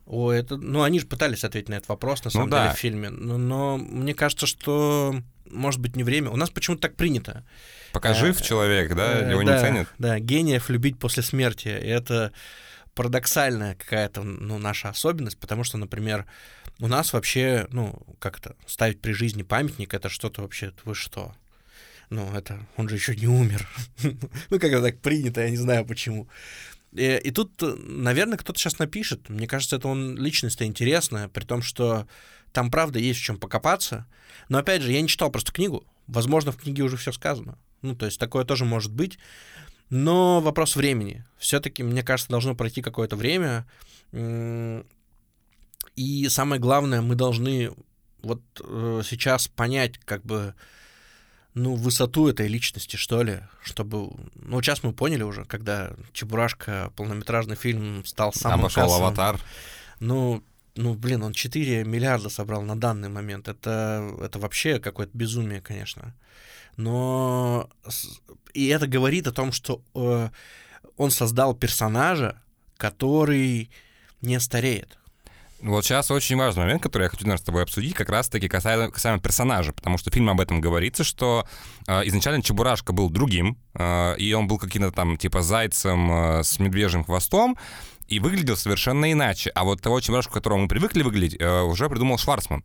О, это, ну, они же пытались ответить на этот вопрос, на самом да. деле, в фильме. Но, но мне кажется, что, может быть, не время. У нас почему-то так принято. Пока Э, жив человек, да, Э, его да, не ценят. Да, гениев любить после смерти. И это парадоксальная какая-то ну, наша особенность, потому что, например, у нас вообще, ну, как-то ставить при жизни памятник, это что-то вообще, вы что? Ну, это, он же еще не умер. ну, как это так принято, я не знаю почему. И, и тут, наверное, кто-то сейчас напишет. Мне кажется, это он личность-то интересная, при том, что там, правда, есть в чем покопаться. Но, опять же, я не читал просто книгу. Возможно, в книге уже все сказано. Ну, то есть такое тоже может быть. Но вопрос времени. Все-таки, мне кажется, должно пройти какое-то время. И самое главное, мы должны вот э, сейчас понять, как бы, ну, высоту этой личности, что ли, чтобы... Ну, сейчас мы поняли уже, когда Чебурашка, полнометражный фильм, стал самым Обошел кассовым. аватар. Ну, ну, блин, он 4 миллиарда собрал на данный момент. Это, это вообще какое-то безумие, конечно. Но и это говорит о том, что э, он создал персонажа, который не стареет. Вот сейчас очень важный момент, который я хочу, наверное, с тобой обсудить, как раз-таки касаемо, касаемо персонажа, потому что в фильме об этом говорится, что э, изначально Чебурашка был другим, э, и он был каким-то там типа зайцем э, с медвежьим хвостом, и выглядел совершенно иначе. А вот того Чебурашку, которого мы привыкли выглядеть, э, уже придумал Шварцман.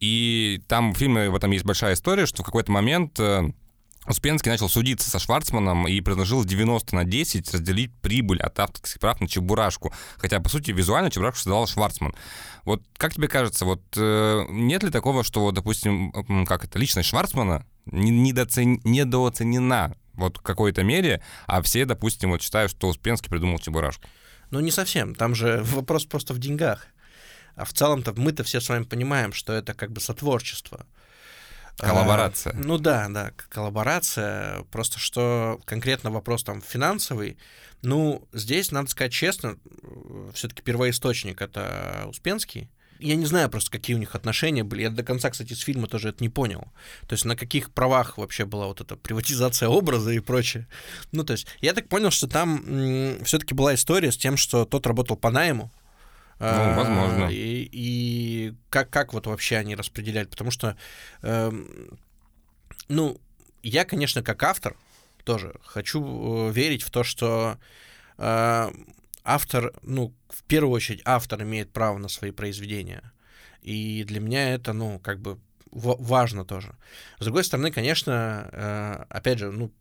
И там в фильме в этом есть большая история, что в какой-то момент... э, Успенский начал судиться со Шварцманом и предложил 90 на 10 разделить прибыль от авторских прав на Чебурашку. Хотя, по сути, визуально Чебурашку создавал Шварцман. Вот как тебе кажется, вот э, нет ли такого, что, допустим, как это, личность Шварцмана не- недооцен- недооценена вот какой-то мере, а все, допустим, вот считают, что Успенский придумал Чебурашку. Ну, не совсем. Там же вопрос просто в деньгах. А в целом-то мы-то все с вами понимаем, что это как бы сотворчество. Коллаборация. А, ну да, да, коллаборация. Просто что конкретно вопрос там финансовый. Ну, здесь, надо сказать честно, все-таки первоисточник это Успенский. Я не знаю просто, какие у них отношения были. Я до конца, кстати, с фильма тоже это не понял. То есть на каких правах вообще была вот эта приватизация образа и прочее. Ну, то есть я так понял, что там все-таки была история с тем, что тот работал по найму, ну, возможно. А, и, и как, как вот вообще они распределяли? Потому что, э, ну, я, конечно, как автор тоже хочу э, верить в то, что э, автор, ну, в первую очередь, автор имеет право на свои произведения. И для меня это, ну, как бы важно тоже. С другой стороны, конечно, э, опять же, ну,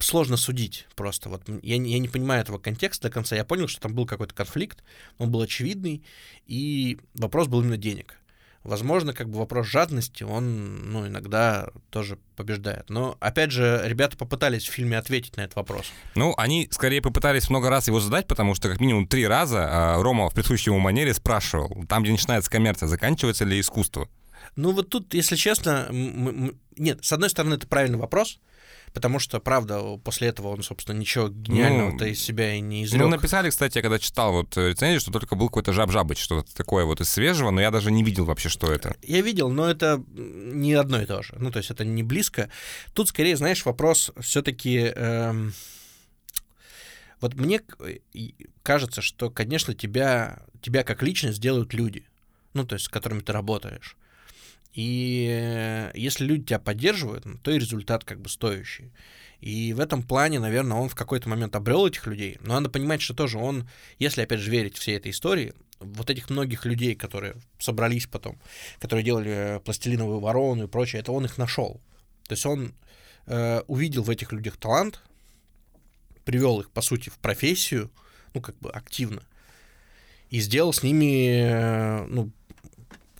сложно судить просто. Вот я, я не понимаю этого контекста до конца. Я понял, что там был какой-то конфликт, он был очевидный, и вопрос был именно денег. Возможно, как бы вопрос жадности, он, ну, иногда тоже побеждает. Но, опять же, ребята попытались в фильме ответить на этот вопрос. Ну, они скорее попытались много раз его задать, потому что как минимум три раза а, Рома в присущей ему манере спрашивал, там, где начинается коммерция, заканчивается ли искусство? Ну вот тут, если честно, нет, с одной стороны, это правильный вопрос, потому что, правда, после этого он, собственно, ничего гениального-то ну, из себя и не изрек. Ну, написали, кстати, я когда читал вот рецензию, что только был какой-то жаб-жабыч, что-то такое вот из свежего, но я даже не видел вообще, что это. Я видел, но это не одно и то же. Ну, то есть это не близко. Тут, скорее, знаешь, вопрос все-таки... Эм... Вот мне кажется, что, конечно, тебя, тебя как личность делают люди, ну, то есть с которыми ты работаешь. И если люди тебя поддерживают, ну, то и результат как бы стоящий. И в этом плане, наверное, он в какой-то момент обрел этих людей. Но надо понимать, что тоже он, если опять же верить всей этой истории, вот этих многих людей, которые собрались потом, которые делали пластилиновую ворону и прочее, это он их нашел. То есть он э, увидел в этих людях талант, привел их, по сути, в профессию, ну, как бы активно, и сделал с ними, э, ну,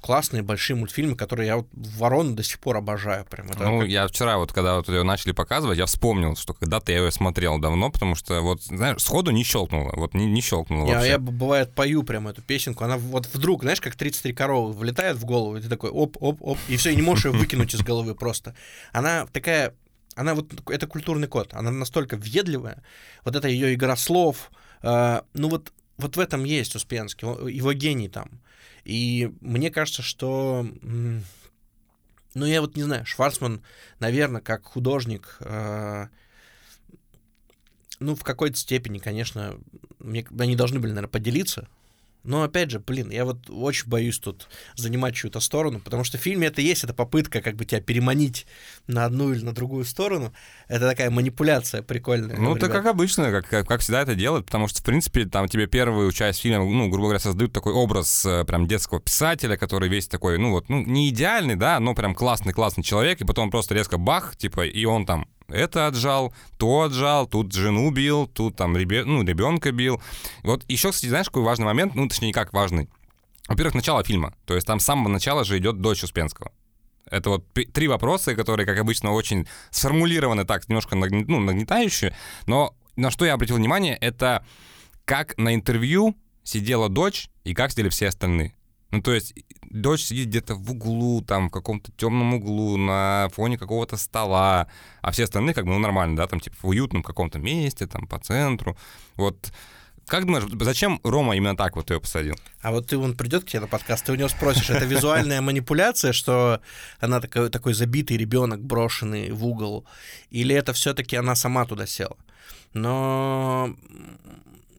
классные большие мультфильмы, которые я вот Ворону до сих пор обожаю. Прям. Это ну, как... я вчера вот, когда вот ее начали показывать, я вспомнил, что когда-то я ее смотрел давно, потому что вот, знаешь, сходу не щелкнуло, вот не, не щелкнуло я, вообще. Я, бывает, пою прям эту песенку, она вот вдруг, знаешь, как 33 коровы влетает в голову, и ты такой оп-оп-оп, и все, и не можешь ее выкинуть из головы просто. Она такая она вот, это культурный код, она настолько въедливая, вот это ее игра слов, э, ну вот, вот в этом есть Успенский, его гений там. И мне кажется, что... Ну, я вот не знаю, Шварцман, наверное, как художник, э, ну, в какой-то степени, конечно, мне, они должны были, наверное, поделиться но опять же, блин, я вот очень боюсь тут занимать чью-то сторону, потому что в фильме это есть, это попытка как бы тебя переманить на одну или на другую сторону. Это такая манипуляция прикольная. Ну, это как обычно, как, как, как всегда это делают, потому что, в принципе, там тебе первую часть фильма, ну, грубо говоря, создают такой образ э, прям детского писателя, который весь такой, ну вот, ну, не идеальный, да, но прям классный-классный человек, и потом просто резко бах, типа, и он там это отжал, то отжал, тут жену бил, тут там ребе... ну, ребенка бил. Вот еще, кстати, знаешь, какой важный момент, ну, точнее, как важный. Во-первых, начало фильма. То есть там с самого начала же идет дочь Успенского. Это вот три вопроса, которые, как обычно, очень сформулированы так, немножко нагн... ну, нагнетающие. Но на что я обратил внимание, это как на интервью сидела дочь и как сидели все остальные. Ну, то есть дочь сидит где-то в углу, там, в каком-то темном углу, на фоне какого-то стола, а все остальные, как бы, ну, нормально, да, там, типа, в уютном каком-то месте, там, по центру. Вот как думаешь, зачем Рома именно так вот ее посадил? А вот ты, он придет к тебе на подкаст, ты у него спросишь, это визуальная манипуляция, что она такой, такой забитый ребенок, брошенный в угол, или это все-таки она сама туда села? Но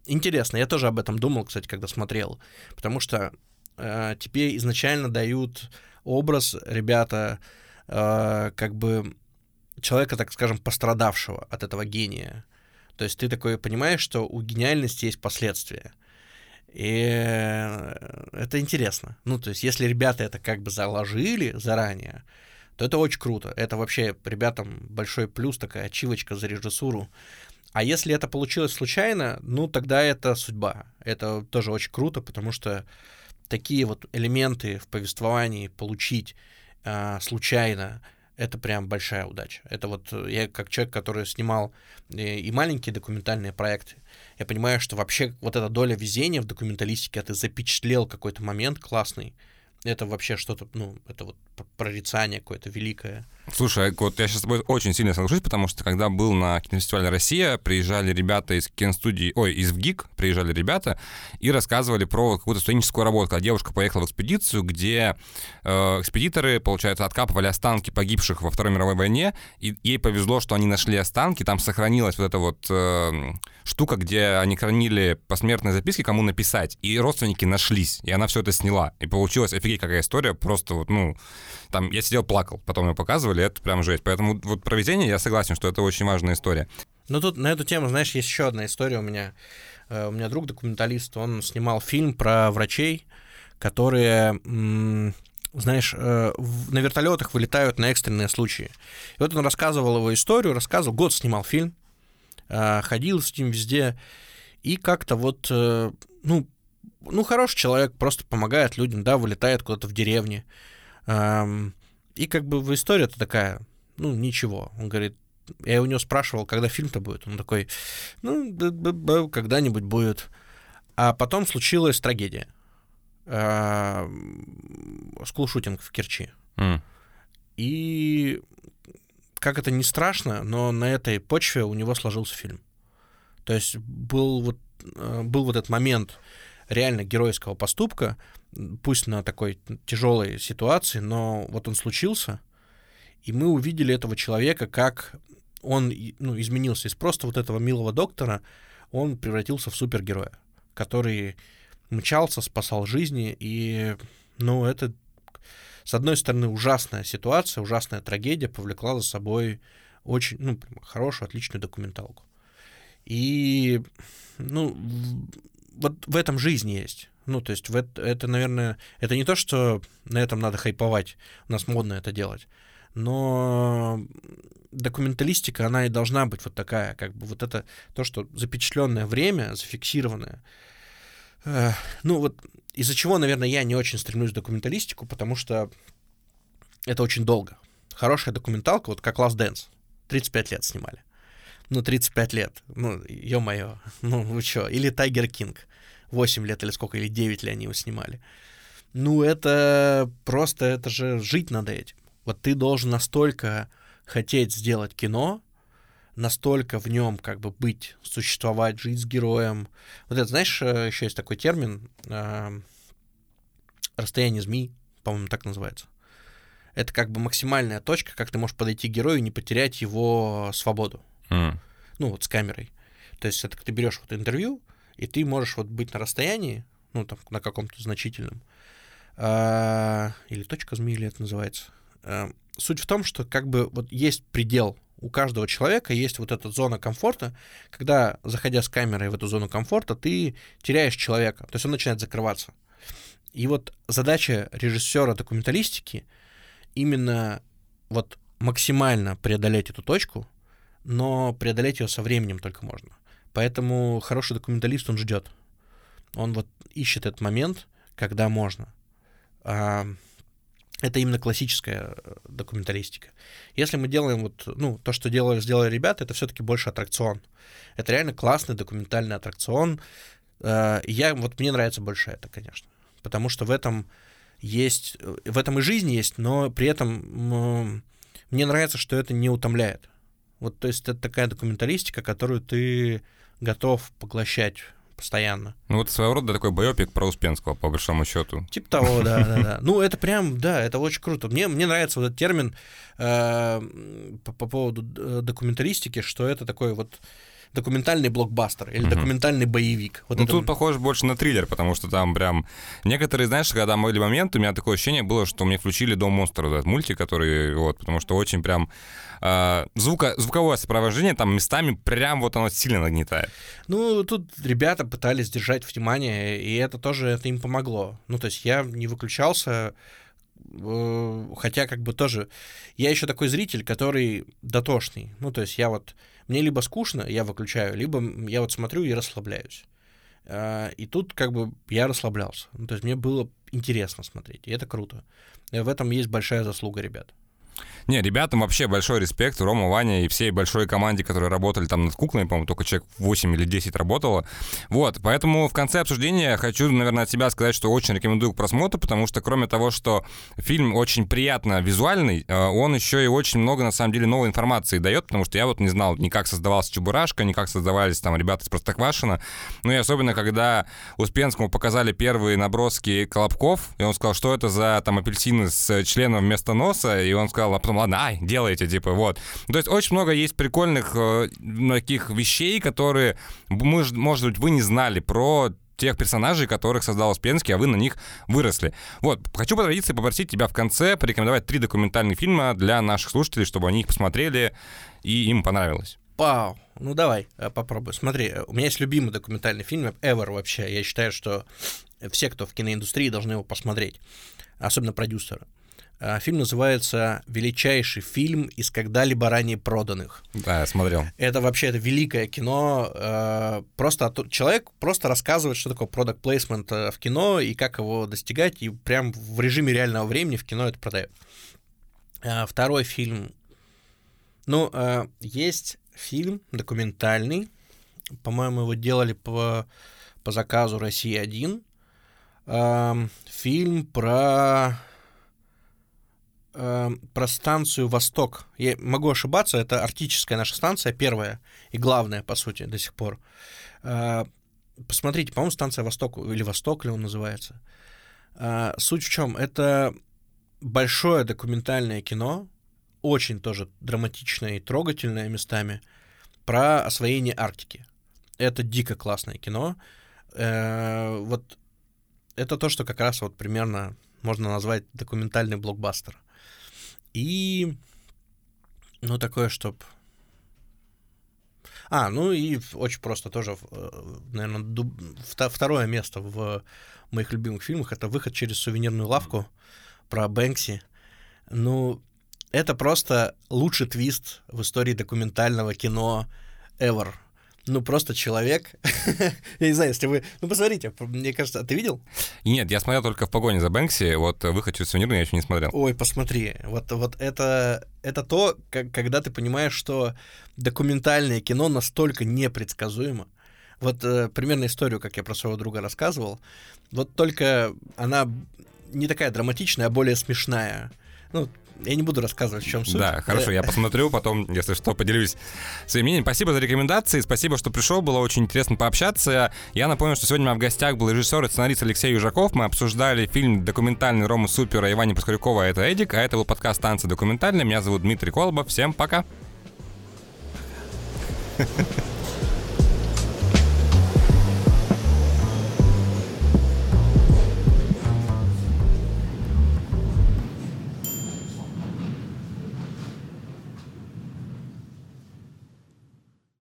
интересно, я тоже об этом думал, кстати, когда смотрел, потому что э, тебе изначально дают образ ребята э, как бы человека, так скажем, пострадавшего от этого гения. То есть ты такой понимаешь, что у гениальности есть последствия. И э, это интересно. Ну, то есть, если ребята это как бы заложили заранее, то это очень круто. Это вообще ребятам большой плюс, такая ачивочка за режиссуру. А если это получилось случайно, ну, тогда это судьба. Это тоже очень круто, потому что такие вот элементы в повествовании получить э, случайно, это прям большая удача. Это вот э, я как человек, который снимал э, и маленькие документальные проекты, я понимаю, что вообще вот эта доля везения в документалистике, а ты запечатлел какой-то момент классный, это вообще что-то, ну, это вот прорицание какое-то великое. Слушай, вот я сейчас с тобой очень сильно соглашусь, потому что когда был на кинофестивале «Россия», приезжали ребята из киностудии, ой, из ВГИК, приезжали ребята и рассказывали про какую-то студенческую работу. Когда девушка поехала в экспедицию, где э, экспедиторы, получается, откапывали останки погибших во Второй мировой войне, и ей повезло, что они нашли останки, там сохранилась вот эта вот э, штука, где они хранили посмертные записки, кому написать, и родственники нашлись, и она все это сняла. И получилась офигеть какая история, просто вот, ну, там я сидел, плакал, потом ее показывали, это прям жесть. Поэтому вот про везение я согласен, что это очень важная история. Ну тут на эту тему, знаешь, есть еще одна история у меня. Э, у меня друг документалист, он снимал фильм про врачей, которые знаешь, э, на вертолетах вылетают на экстренные случаи. И вот он рассказывал его историю, рассказывал, год снимал фильм, э, ходил с ним везде, и как-то вот, ну, ну, хороший человек, просто помогает людям, да, вылетает куда-то в деревне, и как бы в история-то такая, ну, ничего. Он говорит, я у него спрашивал, когда фильм-то будет. Он такой, ну, когда-нибудь будет. А потом случилась трагедия. Скулшутинг в Керчи. Mm. И как это не страшно, но на этой почве у него сложился фильм. То есть был вот, э, был вот этот момент реально геройского поступка, пусть на такой тяжелой ситуации, но вот он случился, и мы увидели этого человека, как он ну, изменился из просто вот этого милого доктора, он превратился в супергероя, который мчался, спасал жизни, и, ну, это, с одной стороны, ужасная ситуация, ужасная трагедия повлекла за собой очень, ну, хорошую, отличную документалку. И, ну, вот в этом жизнь есть. Ну, то есть это, это, наверное, это не то, что на этом надо хайповать, у нас модно это делать, но документалистика, она и должна быть вот такая, как бы вот это то, что запечатленное время, зафиксированное. Ну вот из-за чего, наверное, я не очень стремлюсь в документалистику, потому что это очень долго. Хорошая документалка, вот как Last Dance, 35 лет снимали. Ну, 35 лет, ну, ё-моё, ну, вы чё, или Тайгер Кинг, 8 лет или сколько, или 9 ли они его снимали. Ну, это просто, это же жить надо этим. Вот ты должен настолько хотеть сделать кино, настолько в нем как бы быть, существовать, жить с героем. Вот это, знаешь, э, еще есть такой термин э, расстояние змеи, по-моему, так называется. Это как бы максимальная точка, как ты можешь подойти к герою и не потерять его свободу. Mm. Ну, вот с камерой. То есть это ты берешь вот интервью, и ты можешь вот быть на расстоянии, ну, там, на каком-то значительном, а, или точка змеи, это называется. А, суть в том, что как бы вот есть предел у каждого человека есть вот эта зона комфорта, когда, заходя с камерой в эту зону комфорта, ты теряешь человека, то есть он начинает закрываться. И вот задача режиссера документалистики именно вот максимально преодолеть эту точку, но преодолеть ее со временем только можно. Поэтому хороший документалист, он ждет. Он вот ищет этот момент, когда можно. А, это именно классическая э, документалистика. Если мы делаем вот, ну, то, что делали, сделали ребята, это все-таки больше аттракцион. Это реально классный документальный аттракцион. А, я, вот мне нравится больше это, конечно. Потому что в этом есть, в этом и жизнь есть, но при этом мне нравится, что это не утомляет. Вот, то есть это такая документалистика, которую ты готов поглощать постоянно. Ну, вот своего рода такой байопик про Успенского, по большому счету. Типа того, да, да, да. Ну, это прям, да, это очень круто. Мне, мне нравится вот этот термин э, по, по поводу э, документалистики, что это такой вот документальный блокбастер или угу. документальный боевик. Вот ну, это... тут похоже больше на триллер, потому что там прям... Некоторые, знаешь, когда были моменты, у меня такое ощущение было, что мне включили «Дом монстров», этот мультик, который, вот, потому что очень прям... Э, звука, звуковое сопровождение там местами прям вот оно сильно нагнетает. Ну, тут ребята пытались держать внимание, и это тоже это им помогло. Ну, то есть я не выключался, э, хотя как бы тоже... Я еще такой зритель, который дотошный. Ну, то есть я вот мне либо скучно, я выключаю, либо я вот смотрю и расслабляюсь. А, и тут как бы я расслаблялся. Ну, то есть мне было интересно смотреть, и это круто. И в этом есть большая заслуга ребят. Не, ребятам вообще большой респект, Рома, Ваня и всей большой команде, которые работали там над куклами, по-моему, только человек 8 или 10 работало. Вот, поэтому в конце обсуждения хочу, наверное, от себя сказать, что очень рекомендую к просмотру, потому что кроме того, что фильм очень приятно визуальный, э, он еще и очень много, на самом деле, новой информации дает, потому что я вот не знал ни как создавался Чебурашка, ни как создавались там ребята из Простоквашина, ну и особенно, когда Успенскому показали первые наброски Колобков, и он сказал, что это за там апельсины с членом вместо носа, и он сказал, а потом, ладно, ай, делайте, типа, вот. То есть очень много есть прикольных э, таких вещей, которые, мы, может быть, вы не знали про тех персонажей, которых создал Успенский, а вы на них выросли. Вот, хочу по традиции попросить тебя в конце порекомендовать три документальных фильма для наших слушателей, чтобы они их посмотрели и им понравилось. Вау, ну давай, э, попробуй. Смотри, э, у меня есть любимый документальный фильм ever вообще. Я считаю, что все, кто в киноиндустрии, должны его посмотреть, особенно продюсеры. А, фильм называется «Величайший фильм из когда-либо ранее проданных». Да, я смотрел. Это вообще это великое кино. А, просто человек просто рассказывает, что такое продукт плейсмент э, в кино и как его достигать, и прям в режиме реального времени в кино это продает. А, второй фильм. Ну, есть фильм документальный. По-моему, его делали по, по заказу «Россия-1». Фильм про э, про станцию Восток. Я могу ошибаться, это арктическая наша станция, первая и главная, по сути, до сих пор. Э, посмотрите, по-моему, станция Восток, или Восток ли он называется. Э, суть в чем? Это большое документальное кино, очень тоже драматичное и трогательное местами, про освоение Арктики. Это дико классное кино. Э, вот это то, что как раз вот примерно можно назвать документальный блокбастер. И, ну, такое, чтоб... А, ну и очень просто тоже, э, наверное, дуб... второе место в моих любимых фильмах — это «Выход через сувенирную лавку» про Бэнкси. Ну, это просто лучший твист в истории документального кино ever ну, просто человек. я не знаю, если вы... Ну, посмотрите, мне кажется, а ты видел? Нет, я смотрел только в погоне за Бэнкси, вот «Выход через сувенирную» я еще не смотрел. Ой, посмотри, вот, вот это, это то, как, когда ты понимаешь, что документальное кино настолько непредсказуемо. Вот э, примерно историю, как я про своего друга рассказывал, вот только она не такая драматичная, а более смешная. Ну, я не буду рассказывать, в чем суть. Да, хорошо, я посмотрю, потом, если что, поделюсь своим мнением. Спасибо за рекомендации, спасибо, что пришел, было очень интересно пообщаться. Я напомню, что сегодня у меня в гостях был режиссер и сценарист Алексей Южаков. Мы обсуждали фильм документальный Рома Супера и Вани Паскалюкова, это Эдик, а это был подкаст «Танцы документальные». Меня зовут Дмитрий Колобов. Всем пока. Пока.